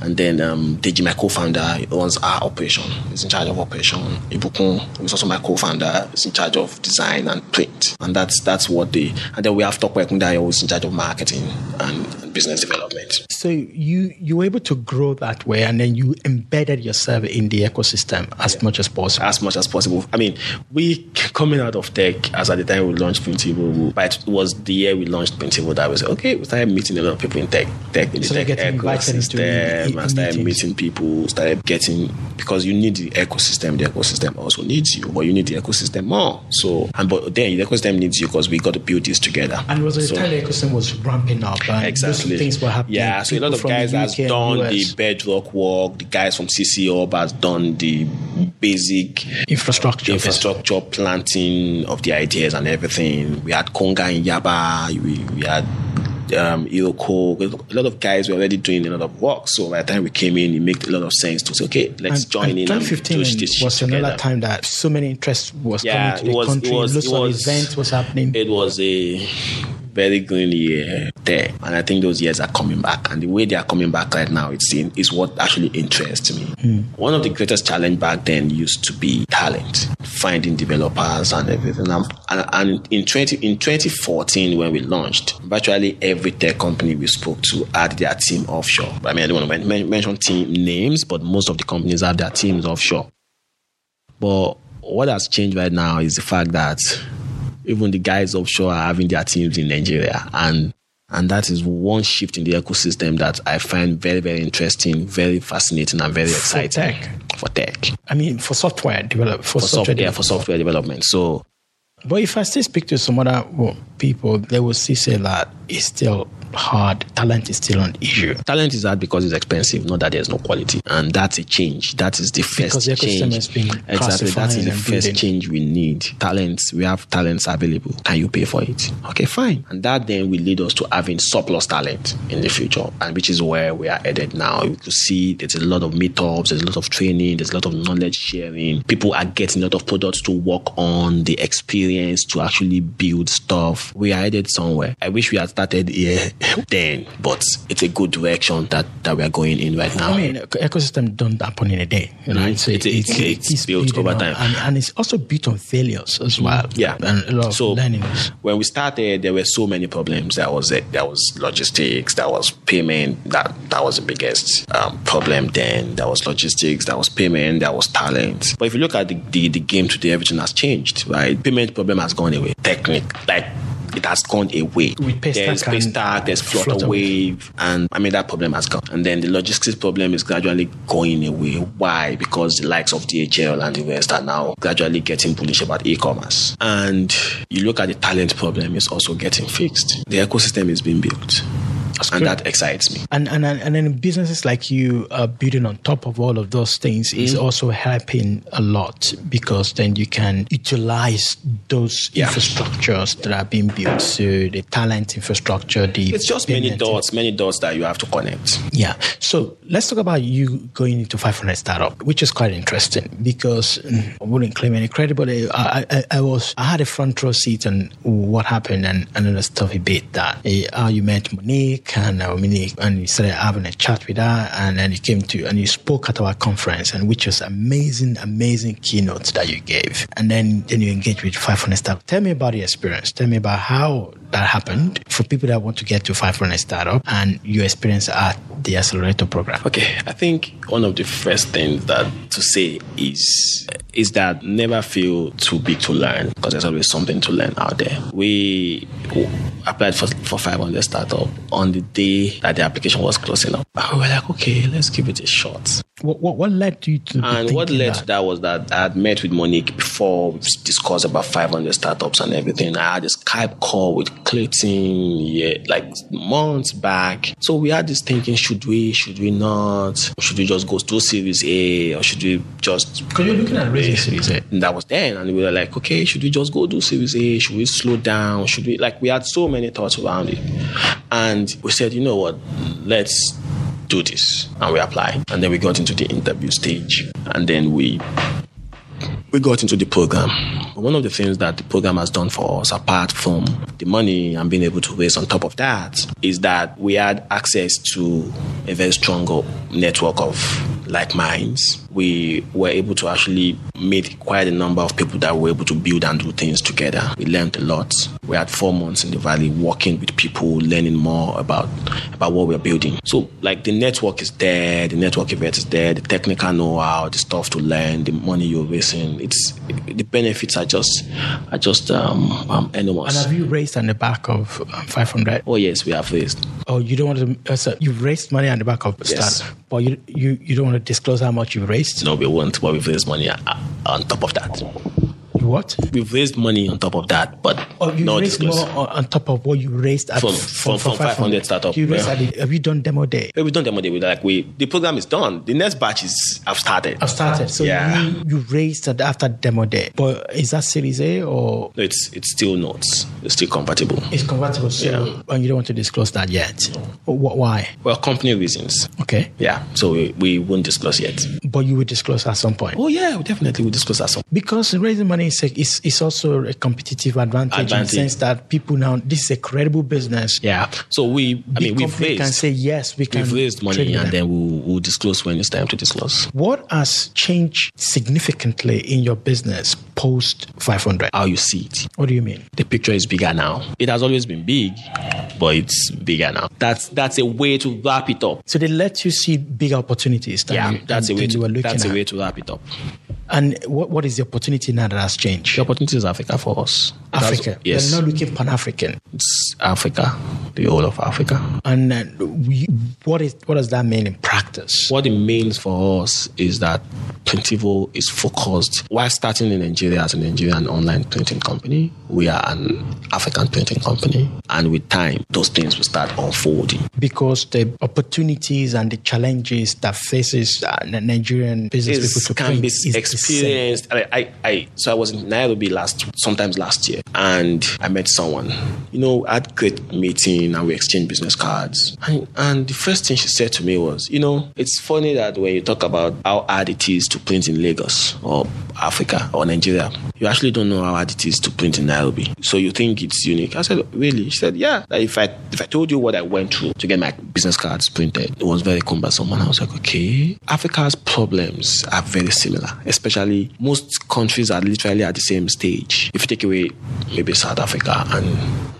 And then um, Deji, my co-founder, runs our operation. He's in charge of operation. Ibukun, who's also my co-founder, is in charge of design and print. And that's that's what they. And then we have Tokwe Kundayo, who's in charge of marketing and business development. So you you were able to grow that way, and then you embedded yourself in the ecosystem as much as possible. as much as possible. I mean, we coming out of tech as at the time we launched Printivo, but it was the year we launched Printivo that we said, okay, we started meeting a lot of people in tech, tech in the Started tech getting invited into ecosystem, and started meetings. meeting people, started getting because you need the ecosystem. The ecosystem also needs you, but you need the ecosystem more. So, and but then the ecosystem needs you because we got to build this together. And it was the So- time the ecosystem was ramping up, and Exactly. things were happening. Yeah, so a lot People of guys has done US, the bedrock work. The guys from CC Hub has done the basic infrastructure. infrastructure planting of the ideas and everything. We had Konga in Yaba. We, we had um, Iroko. A lot of guys were already doing a lot of work. So by the time we came in, it made a lot of sense to say, okay, let's And- join and in and 2015 push this was another together. time that so many interest was Yeah, coming to it the was- it country. was- Lots it of events was happening. It was a very green year uh, there, and I think those years are coming back. And the way they are coming back right now, it's in, is what actually interests me. Hmm. One of the greatest challenge back then used to be talent, finding developers and everything. And, and, in twenty in 2014 when we launched, virtually every tech company we spoke to had their team offshore. I mean, I don't want to men- mention team names, but most of the companies have their teams offshore. But what has changed right now is the fact that even the guys offshore are having their teams in Nigeria. And and that is one shift in the ecosystem that I find very, very interesting, very fascinating, and very exciting tech. for tech. I mean, for software develop for, For software. software, yeah, for software development. So But if I still speak to some other people, they will still say that it's still hard, talent is still an issue. Talent is hard because it's expensive, not that there's no quality. And that's a change. That is the first Because the change. exactly. That is the first change we need. Talents, we have talents available. Can you pay for it? Okay, fine. And that then will lead us to having surplus talent in the future, and which is where we are headed now. You could see there's a lot of meetups, there's a lot of training, there's a lot of knowledge sharing. People are getting a lot of products to work on, the experience to actually build stuff. We are headed somewhere. I wish we had started here *laughs* then, but it's a good direction that, that we are going in right now. I mean, ecosystem don't happen in a day. You know, Mhm. it's, a, It's a- it's, it's it's built over time. and, and it's also built on failures as well. Yeah. and a lot of So learnings. when we started, there were so many problems. That was there was logistics, that was payment. That that was the biggest um, problem then. That was logistics, that was payment, that was talent. But if you look at the, the, the game today, everything has changed, right? Payment problem has gone away. Technique, like it has gone away. With there's Paystack, there's Flutterwave. Flutterwave, and I mean that problem has gone. And then the logistics problem is gradually going away. Why? Because the likes of DHL and the rest are now gradually getting bullish about e-commerce. And you look at the talent problem, it's also getting fixed. The ecosystem is being built. And that excites me. And, and and then businesses like you are building on top of all of those things is Mm. also helping a lot because then you can utilize those Yeah. infrastructures that are being built. So the talent infrastructure, the It's just many dots, many dots that you have to connect. Yeah. So let's talk about you going into 500 startup, which is quite interesting because mm, I wouldn't claim any credit, but I, I, I was I had a front row seat on what happened and, and understood a bit that how you met Monique and Monique and you started having a chat with her and then you came to and you spoke at our conference and which was amazing, amazing keynote that you gave. And then then you engaged with 500 startup. Tell me about the experience. Tell me about how that happened for people that want to get to 500 startup and your experience at the accelerator program. Okay, I think one of the first things that to say is is that never feel too big to learn because there's always something to learn out there. We applied for for 500 startup on the day that the application was closing up. And we were like, okay, let's give it a shot. What, what, what led you to? be And what thinking led to that was that I had met with Monique before we discussed about 500 startups and everything. I had a Skype call with Clayton, yeah, like months back. So we had this thinking: should we, should we not? Should we just go to Series A, or should we just? Because you're looking at raising Series A. And that was then, and we were like, okay, should we just go do Series A? Should we slow down? Should we like? We had so many thoughts around it, and we said, you know what? Let's do this, and we applied, and then we got into the interview stage, and then we we got into the program. One of the things that the program has done for us, apart from the money and being able to raise on top of that, is that we had access to a very strong network of like minds. We were able to actually meet quite a number of people that were able to build and do things together. We learned a lot. We had four months in the valley working with people, learning more about about what we're building. So like the network is there, the network event is there, the technical know-how, the stuff to learn, the money you're raising. It's the benefits are just are just um, um enormous. And have you raised on the back of um, 500? oh yes, we have raised. Oh, you don't want to, uh, so you've raised money on the back of Yes. startup, but you, you, you don't want to disclose how much you raised? No, we won't, but we've raised money uh, on top of that. You what? We've raised money on top of that, but Oh, you not raised disclosed. more on, top of what you raised at, From- from- from 500 startup, You raised yeah. at the, have you done demo day? We've done demo day. We like we the program is done. The next batch is have started. I've started. So Yeah. you, you raised at, after demo day. But is that Series A or No, it's it's still not. It's still compatible. it's convertible? So Yeah. and you don't want to disclose that yet. Wh- Why? Well, company reasons. Okay. Yeah, so we, we won't disclose yet. But you will disclose at some point. Oh yeah, we definitely will disclose that. Some. Because raising money is, a, is, is also a competitive advantage, in the sense that people now, this is a credible business. Yeah. So we, I Big mean, we've company can say, yes, we can we've raised money, and them. then we'll, we'll disclose when it's time to disclose. What has changed significantly in your business post 500? How you see it. What do you mean? The picture is bigger now. It has always been big, but it's bigger now. That's that's a way to wrap it up. So they let you see big opportunities. Yeah, you, that's a way to that's a way to wrap it up. And what, what is the opportunity now that has changed? The opportunities Africa for us. Africa. yes. You're not looking Pan African. It's Africa, the whole of Africa. And uh, we, what is what does that mean in practice? What it means for us is that Printivo is focused. While starting in Nigeria as a Nigerian online printing company, we are an African printing company. And with time, those things will start unfolding. Because the opportunities and the challenges that faces uh, Nigerian business Is- people to can print be experienced. I, I, I, so I was in Nairobi last, sometimes last year, and I met someone. You know, I had great meeting and we exchanged business cards. And, and the first thing she said to me was, you know, it's funny that when you talk about how hard it is to print in Lagos or Africa or Nigeria, you actually don't know how hard it is to print in Nairobi. So you think it's unique. I said, really? She said, yeah. If I if I told you what I went through to get my business cards printed, it was very cumbersome. And I was like, okay. Africa's problems are very similar, especially most countries are literally at the same stage. If you take away maybe South Africa and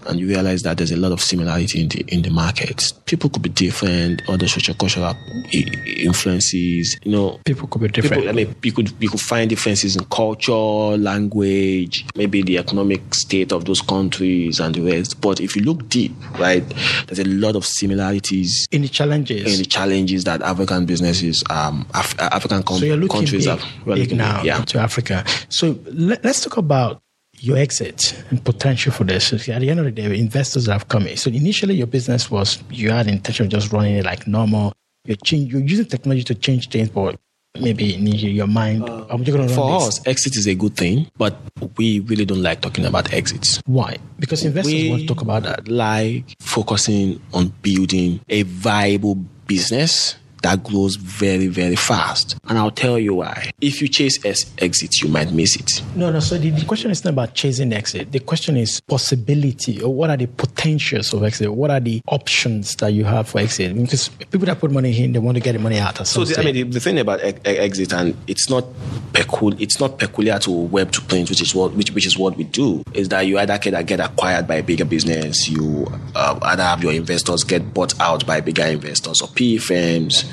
and you realize that there's a lot of similarity in the in the market. People could be different, other social cultural influences, you know, People could be different. People, I mean, you could you could find differences in culture, language, maybe the economic state of those countries and the rest. But if you look deep, right, there's a lot of similarities in the challenges. in the challenges that African businesses, um, Af- African com- so countries have. looking now yeah. into Africa. So let, us talk about your exit and potential for this. At the end of the day, investors have come in. So initially, your business was you had intention of just running it like normal. You're change, you're using technology to change things, but maybe in your mind, uh, I'm just going to For us, exit is a good thing, but we really don't like talking about exits. Why? Because investors we want to talk about that. like focusing on building a viable business that grows very, very fast. And I'll tell you why. If you chase S- exit, you might miss it. No, no. So the, the question is not about chasing exit. The question is possibility, or what are the potentials of exit? What are the options that you have for exit? Because people that put money in, they want to get the money out. At So the, I mean, the, the thing about e- exit, and it's not pecul- it's not peculiar to web to print, which is what which, which is what we do, is that you either get, get acquired by a bigger business, you uh, either have your investors get bought out by bigger investors or PE firms,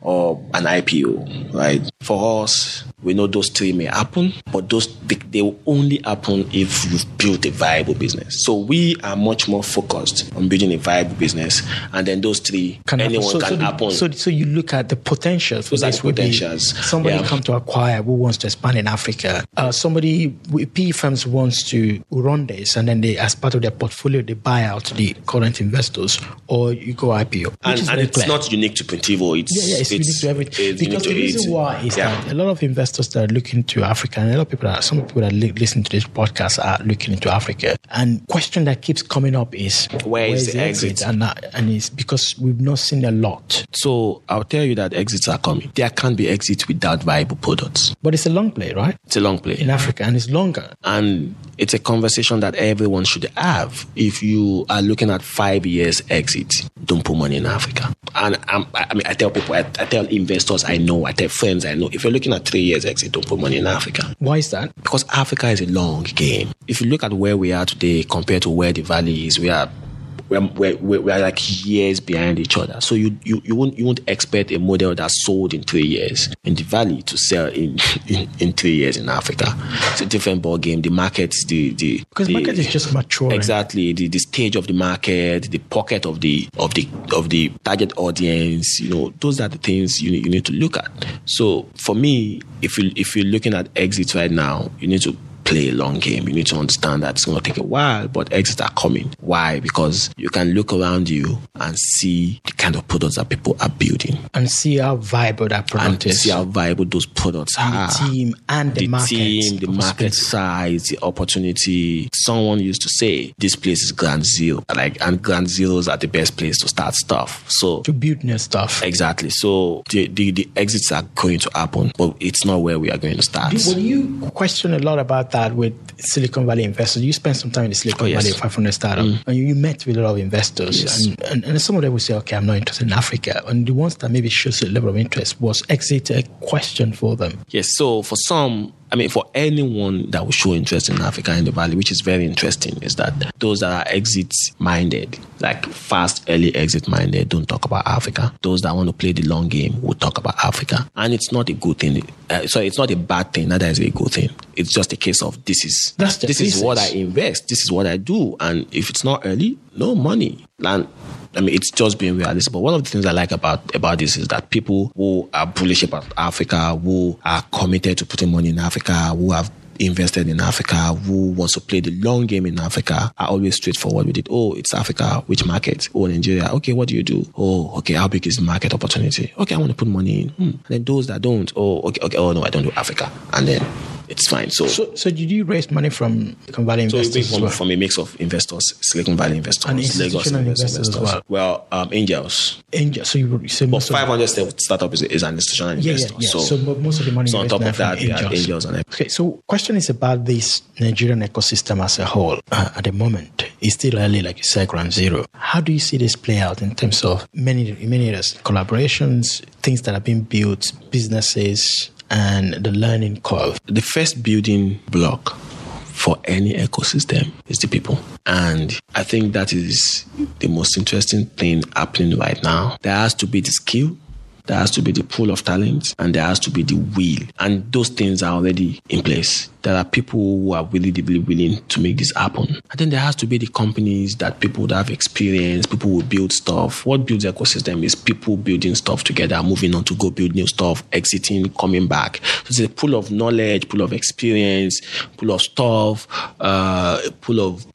or an IPO, right? For us, we know those three may happen, but those they, they will only happen if you've built a viable business. So we are much more focused on building a viable business, and then those three can happen. anyone so, can so, the- happen. so, so you look at the potentials. for Those are the be potentials. Somebody Yeah. come to acquire who wants to expand in Africa. Uh, somebody, PE firms wants to run this, and then they, as part of their portfolio, they buy out the current investors, or you go IPO. And, and it's clear. not unique to Printivo. It's, Yeah, yeah, it's, unique to everything. it's Because the reason it. why is Yeah. that a lot of investors that are looking to Africa, and a lot of people, are, some people that li- listen to this podcast are looking into Africa. And question that keeps coming up is Where is the exit? And that, and it's because we've not seen a lot. So I'll tell you that exits are coming. There can't be exits without viable products. But it's a long play, right? It's a long play. In Africa, and it's longer. and it's a conversation that everyone should have. If you are looking at five years exit, don't put money in Africa. And I'm, I mean, I tell people, I, I tell investors I know, I tell friends I know, if you're looking at three years exit, don't put money in Africa. Why is that? Because Africa is a long game. If you look at where we are today compared to where the valley is, we are we're, we're, we're like years behind each other. So you, you, you won't you won't expect a model that's sold in three years in the valley to sell in *laughs* in, in three years in Africa. It's a different ball game. The market, the the Because the, market is just mature. Exactly. The, the stage of the market, the pocket of the of the of the target audience, you know, those are the things you need, you need to look at. So for me, if you if you're looking at exits right now, you need to play a long game. You need to understand that it's going to take a while, but exits are coming. Why? Because you can look around you and see the kind of products that people are building And see how viable that and product is. see how viable those products and are the team and the, the market. team, the market size, the opportunity. Someone used to say this place is grand zero, like, and ground zeros are the best place to start stuff. So To build new stuff. exactly. So the, the the exits are going to happen, but it's not where we are going to start. Well, you question a lot about that with Silicon Valley investors. You spent some time in the Silicon Oh, yes. Mm. Valley 500 startup, and you met with a lot of investors. Yes. And, and, and some of them will say, okay, I'm not interested in Africa. And the ones that maybe shows a level of interest was exit a question for them. Yes. So for some, I mean, for anyone that will show interest in Africa in the Valley, which is very interesting, is that those that are exit minded, like fast, early exit minded, don't talk about Africa. Those that want to play the long game will talk about Africa. And it's not a good thing. Uh, so it's not a bad thing. Neither is a good thing. It's just a case of this is this is what I invest. This is what I do. And if it's not early, no money. And I mean, it's just being realistic. But one of the things I like about about this is that people who are bullish about Africa, who are committed to putting money in Africa, who have invested in Africa, who wants to play the long game in Africa, are always straightforward with it. Oh, it's Africa. Which market? Oh, Nigeria. Okay, what do you do? Oh, okay. How big is the market opportunity? Okay, I want to put money in. Hmm. And then those that don't, oh, okay, okay. Oh no, I don't do Africa. And then it's fine. So So, so did you raise money from Silicon Valley so investors as from, well? from a mix of investors, Silicon Valley investors, And Lagos institutional investors, investors as Well, um, angels. Angel, so you, so But most of, 500 sta- startup is, is an institutional yeah, yeah, investor. yeah. So, So, most of the money so on top of that, angels. angels and Okay, so question is about this Nigerian ecosystem as a whole. Uh, at the moment, it's still early, like you said, ground zero. How do you see this play out in terms of many, many collaborations, things that are being built, businesses, and the learning curve? the first building block for any ecosystem is the people. And I think that is the most interesting thing happening right now. There has to be the skill, there has to be the pool of talent, and there has to be the will. And those things are already in place. There are people who are really, really willing to make this happen. And then there has to be the companies that people that have experience, people who build stuff. What builds ecosystem is people building stuff together, moving on to go build new stuff, exiting, coming back. So it's a pool of knowledge, pool of experience, pool of stuff, uh, pool of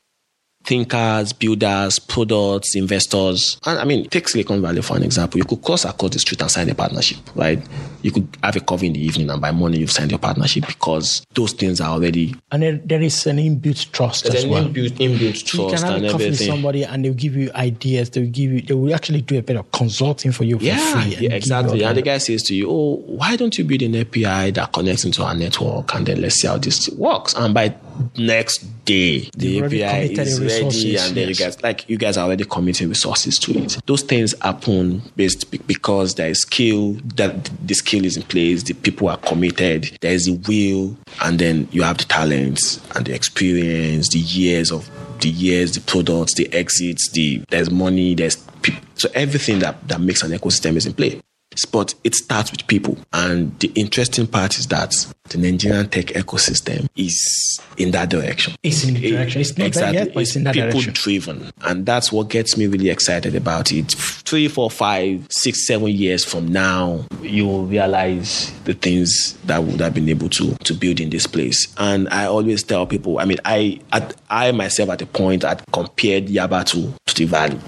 thinkers, builders, products, investors. And I mean, take Silicon Valley for an example. You could cross across the street and sign a partnership, right? You could have a coffee in the evening and by morning you've signed your partnership because those things are already And there, there is an inbuilt trust as well. inbuilt, inbuilt So you can have and a coffee with somebody and they'll give you ideas. They'll give you, they will actually do a bit of consulting for you for Yeah, free. yeah, exactly. And the the- guy says to you, "Oh, why don't you build an API that connects into our network, and then let's see how this works." And by next day, the API is ready, and then you guys, like, you guys are already committing resources to it. Those things happen based because there is skill. That the skill is in place. The people are committed. There is a will, and then you have the talents and the experience, the years of the years, the products, the exits, the there's money, there's peop so everything that that makes an ecosystem is in play. But it starts with people, and the interesting part is that the Nigerian tech ecosystem is in that direction. It's in the direction. It's not there yet, but it's in that people direction. driven, and that's what gets me really excited about it. Three, four, five, six, seven years from now, you will realize the things that would have been able to to build in this place. And I always tell people, I mean, I at, I myself at the point I compared Yaba to to the Valley.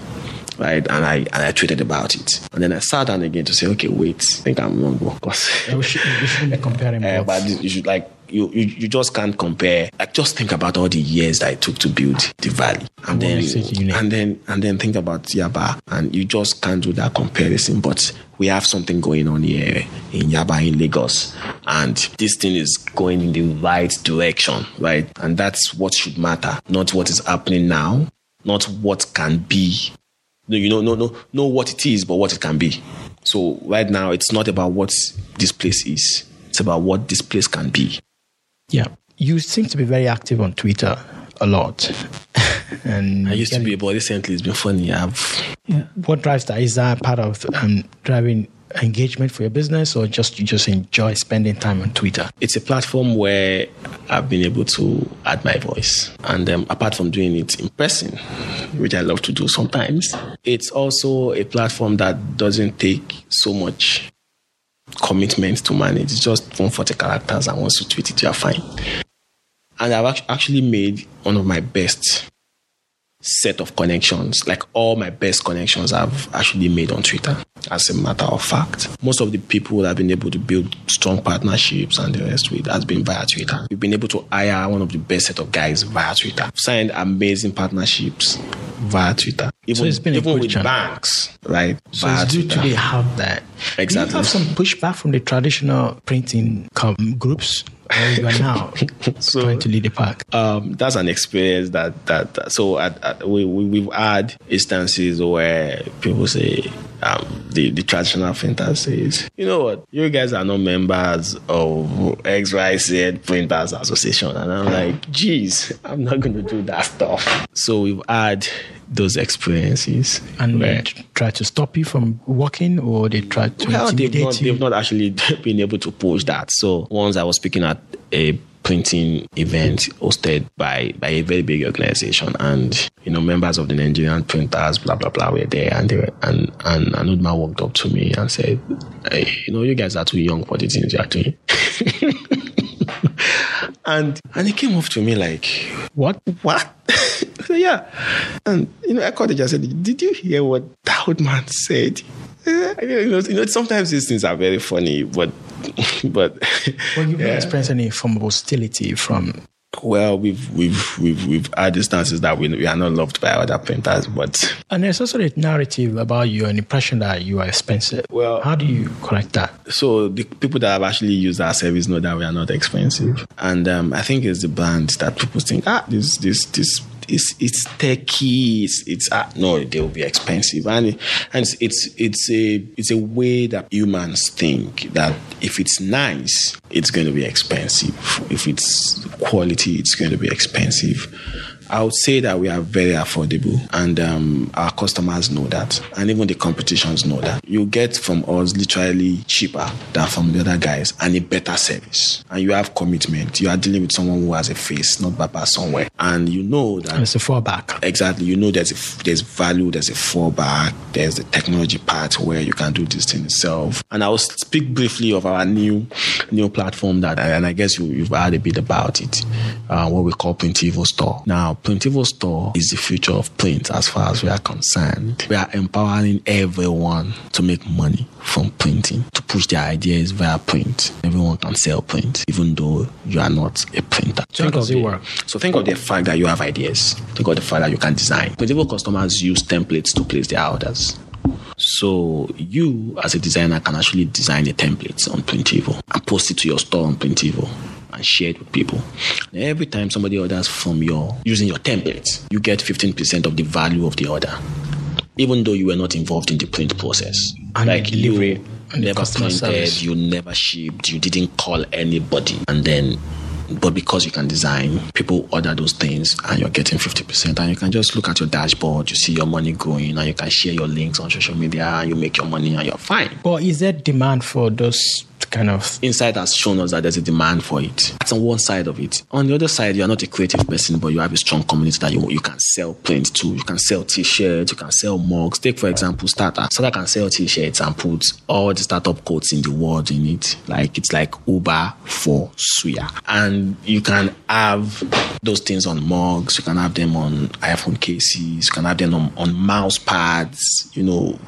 Right, and I and I tweeted about it, and then I sat down again to say, okay, wait, I think I'm wrong because Yeah, we, should, shouldn't be *laughs* comparing uh, but you should like you, you you just can't compare. Like just think about all the years that it took to build the valley, and then makes it unique? and then and then think about Yaba, and you just can't do that comparison. But we have something going on here in Yaba in Lagos, and this thing is going in the right direction, right? And that's what should matter, not what is happening now, not what can be. No, you know, no, no, know what it is, but what it can be. So right now, it's not about what this place is; it's about what this place can be. Yeah. You seem to be very active on Twitter a lot. *laughs* and I used to be, but recently it's been funny. I've What drives that? Is that part of um, driving engagement for your business or just you just enjoy spending time on Twitter? it's a platform where I've been able to add my voice. And um, apart from doing it in person, which I love to do sometimes, it's also a platform that doesn't take so much commitment to manage. It's just one forty characters and once you tweet it, you're fine. And I've actually made one of my best set of connections. Like all my best connections I've actually made on Twitter, as a matter of fact. Most of the people that have been able to build strong partnerships and the rest with has been via Twitter. We've been able to hire one of the best set of guys via Twitter. Signed amazing partnerships via Twitter. Even, it's been even with channel. banks, right? So it's due Twitter. to be have that. Do Exactly. you have some pushback from the traditional printing com- groups, you are now *laughs* So- trying to lead the pack? um, that's an experience that that, that- so at, at, we, we we've had instances where people say um, the, the traditional printer says, you know what, you guys are not members of XYZ Printers Association. And I'm like, geez, I'm not going to do that stuff. So we've had those experiences. And they try to stop you from working or they try to well, they've not, they've not actually *laughs* been able to push that. So once I was speaking at a printing event hosted by by a very big organization and you know members of the Nigerian printers blah blah blah were there and they were and and Anudma walked up to me and said hey, you know you guys are too young for the things you are doing. *laughs* And and he came up to me like what? What? *laughs* Said, yeah. And you know I called it I said did you hear what that old man said Eh, you know, you know sometimes these things are very funny but *laughs* but well you've yeah. not experienced any form of hostility from well, we've we've we've we've had instances that we, we are not loved by other painters, but and there's also a narrative about you, an impression that you are expensive. Well, how do you correct that? So the people that have actually used our service know that we are not expensive, and um, I think it's the brand that people think ah this this this it's it's techy. It's it's uh, no, they will be expensive, and and it's, it's it's a it's a way that humans think that if it's nice, it's going to be expensive. If it's quality, it's going to be expensive. I would say that we are very affordable, and um, our customers know that, and even the competitions know that. You get from us literally cheaper than from the other guys, and a better service. And you have commitment. You are dealing with someone who has a face, not Baba somewhere, and you know that it's a fallback. Exactly. You know there's a, there's value, there's a fallback, there's the technology part where you can do this thing itself. And I will speak briefly of our new new platform that, and I guess you, you've heard a bit about it, uh, what we call Printivo Store. Now Printivo Store is the future of print as far as we are concerned. We are empowering everyone to make money from printing, to push their ideas via print. Everyone can sell print, even though you are not a printer. So how does it work? So think of the fact that you have ideas. Think of the fact that you can design. Printivo customers use templates to place their orders. So you, as a designer, can actually design a template on Printivo and post it to your store on Printivo and share it with people. And every time somebody orders from your using your template, you get 15% of the value of the order. Even though you were not involved in the print process. And like the delivery you and never customer printed, service. you never shipped, you didn't call anybody. And then but because you can design, people order those things and you're getting 50%. And you can just look at your dashboard, you see your money growing, and you can share your links on social media, and you make your money and you're fine. But is there demand for those kind of Insight has shown us that there's a demand for it. That's on one side of it. On the other side, you're not a creative person, but you have a strong community that you, you can sell print to. You can sell t-shirts, you can sell mugs. Take, for example, Starter. Starter can sell t-shirts and put all the startup codes in the world in it. Like, it's like Uber for Suya. And you can have those things on mugs. You can have them on iPhone cases. You can have them on, on mouse pads, you know,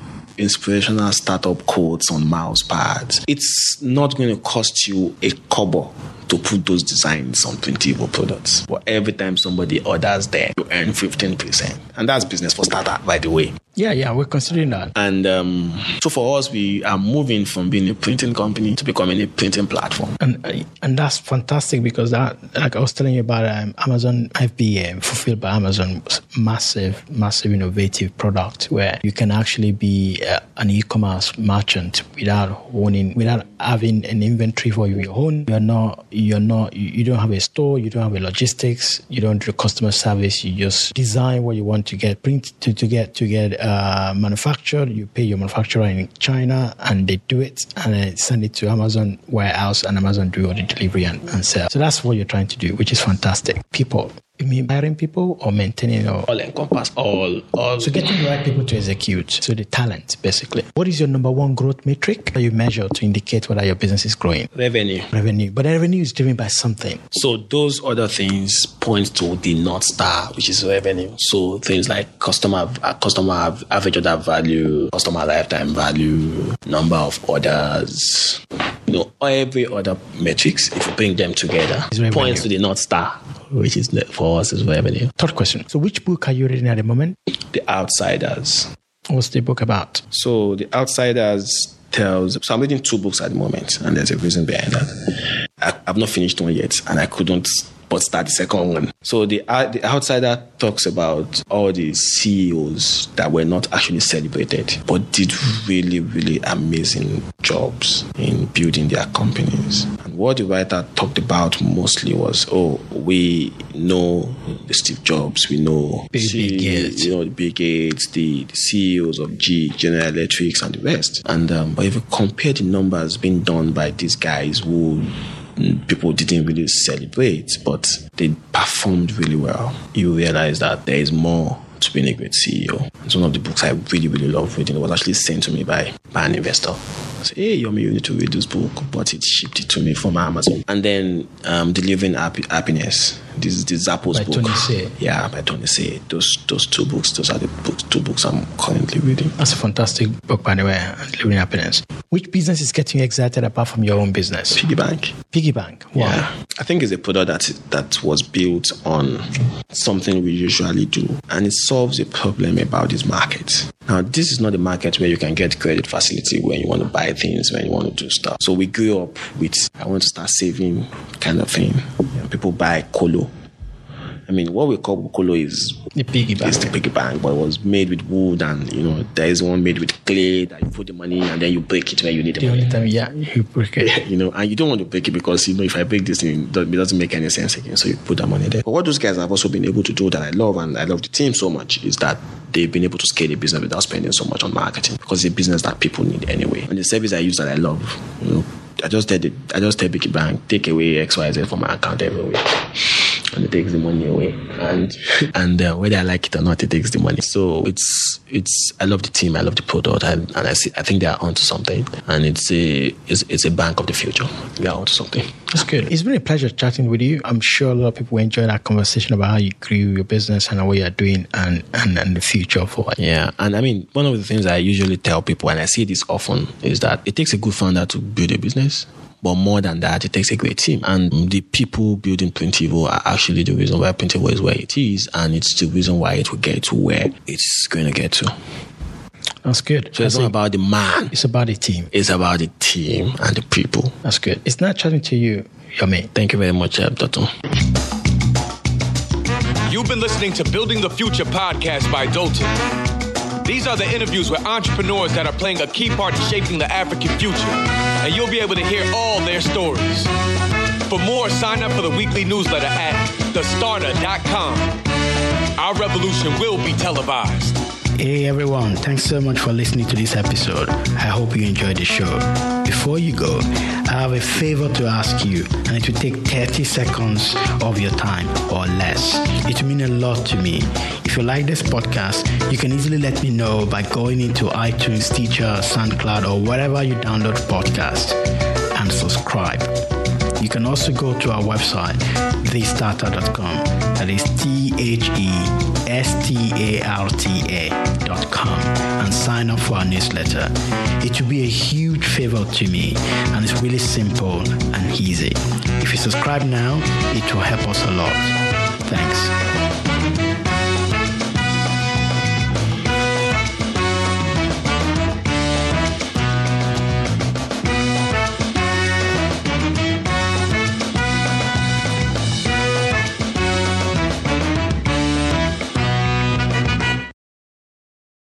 inspirational startup quotes on mouse pads. It's not going to cost you a kobo to put those designs on printable products. But every time somebody orders there, you earn 15%. And that's business for starter, by the way. Yeah, yeah, we're considering that. And um, so for us, we are moving from being a printing company to becoming a printing platform. And and that's fantastic because that, like I was telling you about um, Amazon FBA, fulfilled by Amazon, massive, massive innovative product where you can actually be uh, an e-commerce merchant without owning, without having an inventory for your own. You're not, you're not, you, don't have a store, you don't have a logistics, you don't do customer service. You just design what you want to get, print to, to get to get uh, manufactured. You pay your manufacturer in China, and they do it, and then send it to Amazon warehouse, and Amazon do all the delivery and, and sell. So that's what you're trying to do, which is fantastic. People. You mean hiring people or maintaining or all encompass all all. So getting the right people to execute. So the talent basically. What is your number one growth metric that you measure to indicate whether your business is growing? Revenue. Revenue. But revenue is driven by something. So those other things point to the north star which is revenue. So things like customer uh, customer average order value customer lifetime value number of orders. You know every other metrics if you bring them together points to the north star which is for us is revenue. Third question. So, which book are you reading at the moment? The Outsiders. What's the book about? So, The Outsiders tells. So, I'm reading two books at the moment, and there's a reason behind that. I, have not finished one yet, and I couldn't but start the second one. So the uh, the outsider talks about all the CEOs that were not actually celebrated, but did really really amazing jobs in building their companies. And what the writer talked about mostly was, oh, we know the Steve Jobs, we know Bill C- Gates. you know the Bill Gates, the, the CEOs of G, General Electrics, and the rest. And um, but if you compare the numbers being done by these guys who people didn't really celebrate, but they performed really well, you realize that there is more to being a great CEO. It's one of the books I really, really love reading. It was actually sent to me by, by an investor. I said, hey, Yomi, you need to read this book, but it shipped it to me from Amazon. And then um, Delivering Happiness. This is the Zappos By book. Tony Hsieh. Yeah, by Tony Hsieh. Those those two books, those are the books, two books I'm currently reading. That's a fantastic book, by the way, Living Happiness. Which business is getting you excited apart from your own business? Piggy Bank. Piggy Bank. Wow. Yeah, I think it's a product that that was built on something we usually do, and it solves a problem about this market. Now, this is not a market where you can get credit facility when you want to buy things, when you want to do stuff. So we grew up with I want to start saving kind of thing. People buy colo. I mean, what we call colo is The piggy bank. is the piggy bank, but it was made with wood, and you know there is one made with clay that you put the money in and then you break it when you need the The money time, yeah, you break it. *laughs* you know, and you don't want to break it because you know if I break this thing, it doesn't make any sense again. So you put that money there. But what those guys have also been able to do that I love, and I love the team so much, is that they've been able to scale the business without spending so much on marketing because it's a business that people need anyway. And the service I use that I love, you know, I just tell the, I just tell Piggy Bank take away X Y Z from my account every week. And it takes the money away, and *laughs* and uh, whether I like it or not, it takes the money. So it's it's I love the team, I love the product, and, and I see I think they are onto something, and it's a it's, it's a bank of the future. They are onto something. That's good. It's been a pleasure chatting with you. I'm sure a lot of people enjoyed our conversation about how you grew your business and what you're doing and, and, and the future for it. Yeah, and I mean, one of the things I usually tell people, and I see this often, is that it takes a good founder to build a business. But more than that, it takes a great team. And the people building Printivo are actually the reason why Printivo is where it is. And it's the reason why it will get to where it's going to get to. That's good. So it's not about the man, It's about the team. it's about the team and the people. That's good. It's not chatting to you, Yomi. Thank you very much, uh, Dotun You've been listening to Building the Future podcast by Dotun. These are the interviews with entrepreneurs that are playing a key part in shaping the African future, and you'll be able to hear all their stories. For more, sign up for the weekly newsletter at thestarta.com. Our revolution will be televised. Hey everyone, thanks so much for listening to this episode. I hope you enjoyed the show. Before you go, I have a favor to ask you, and it will take 30 seconds of your time or less. It will mean a lot to me. If you like this podcast, you can easily let me know by going into iTunes, Stitcher, SoundCloud, or wherever you download podcasts and subscribe. You can also go to our website, thestarta.com. That is T H E S T A R T A.com and sign up for our newsletter. It will be a huge favor to me and it's really simple and easy. If you subscribe now, it will help us a lot. Thanks.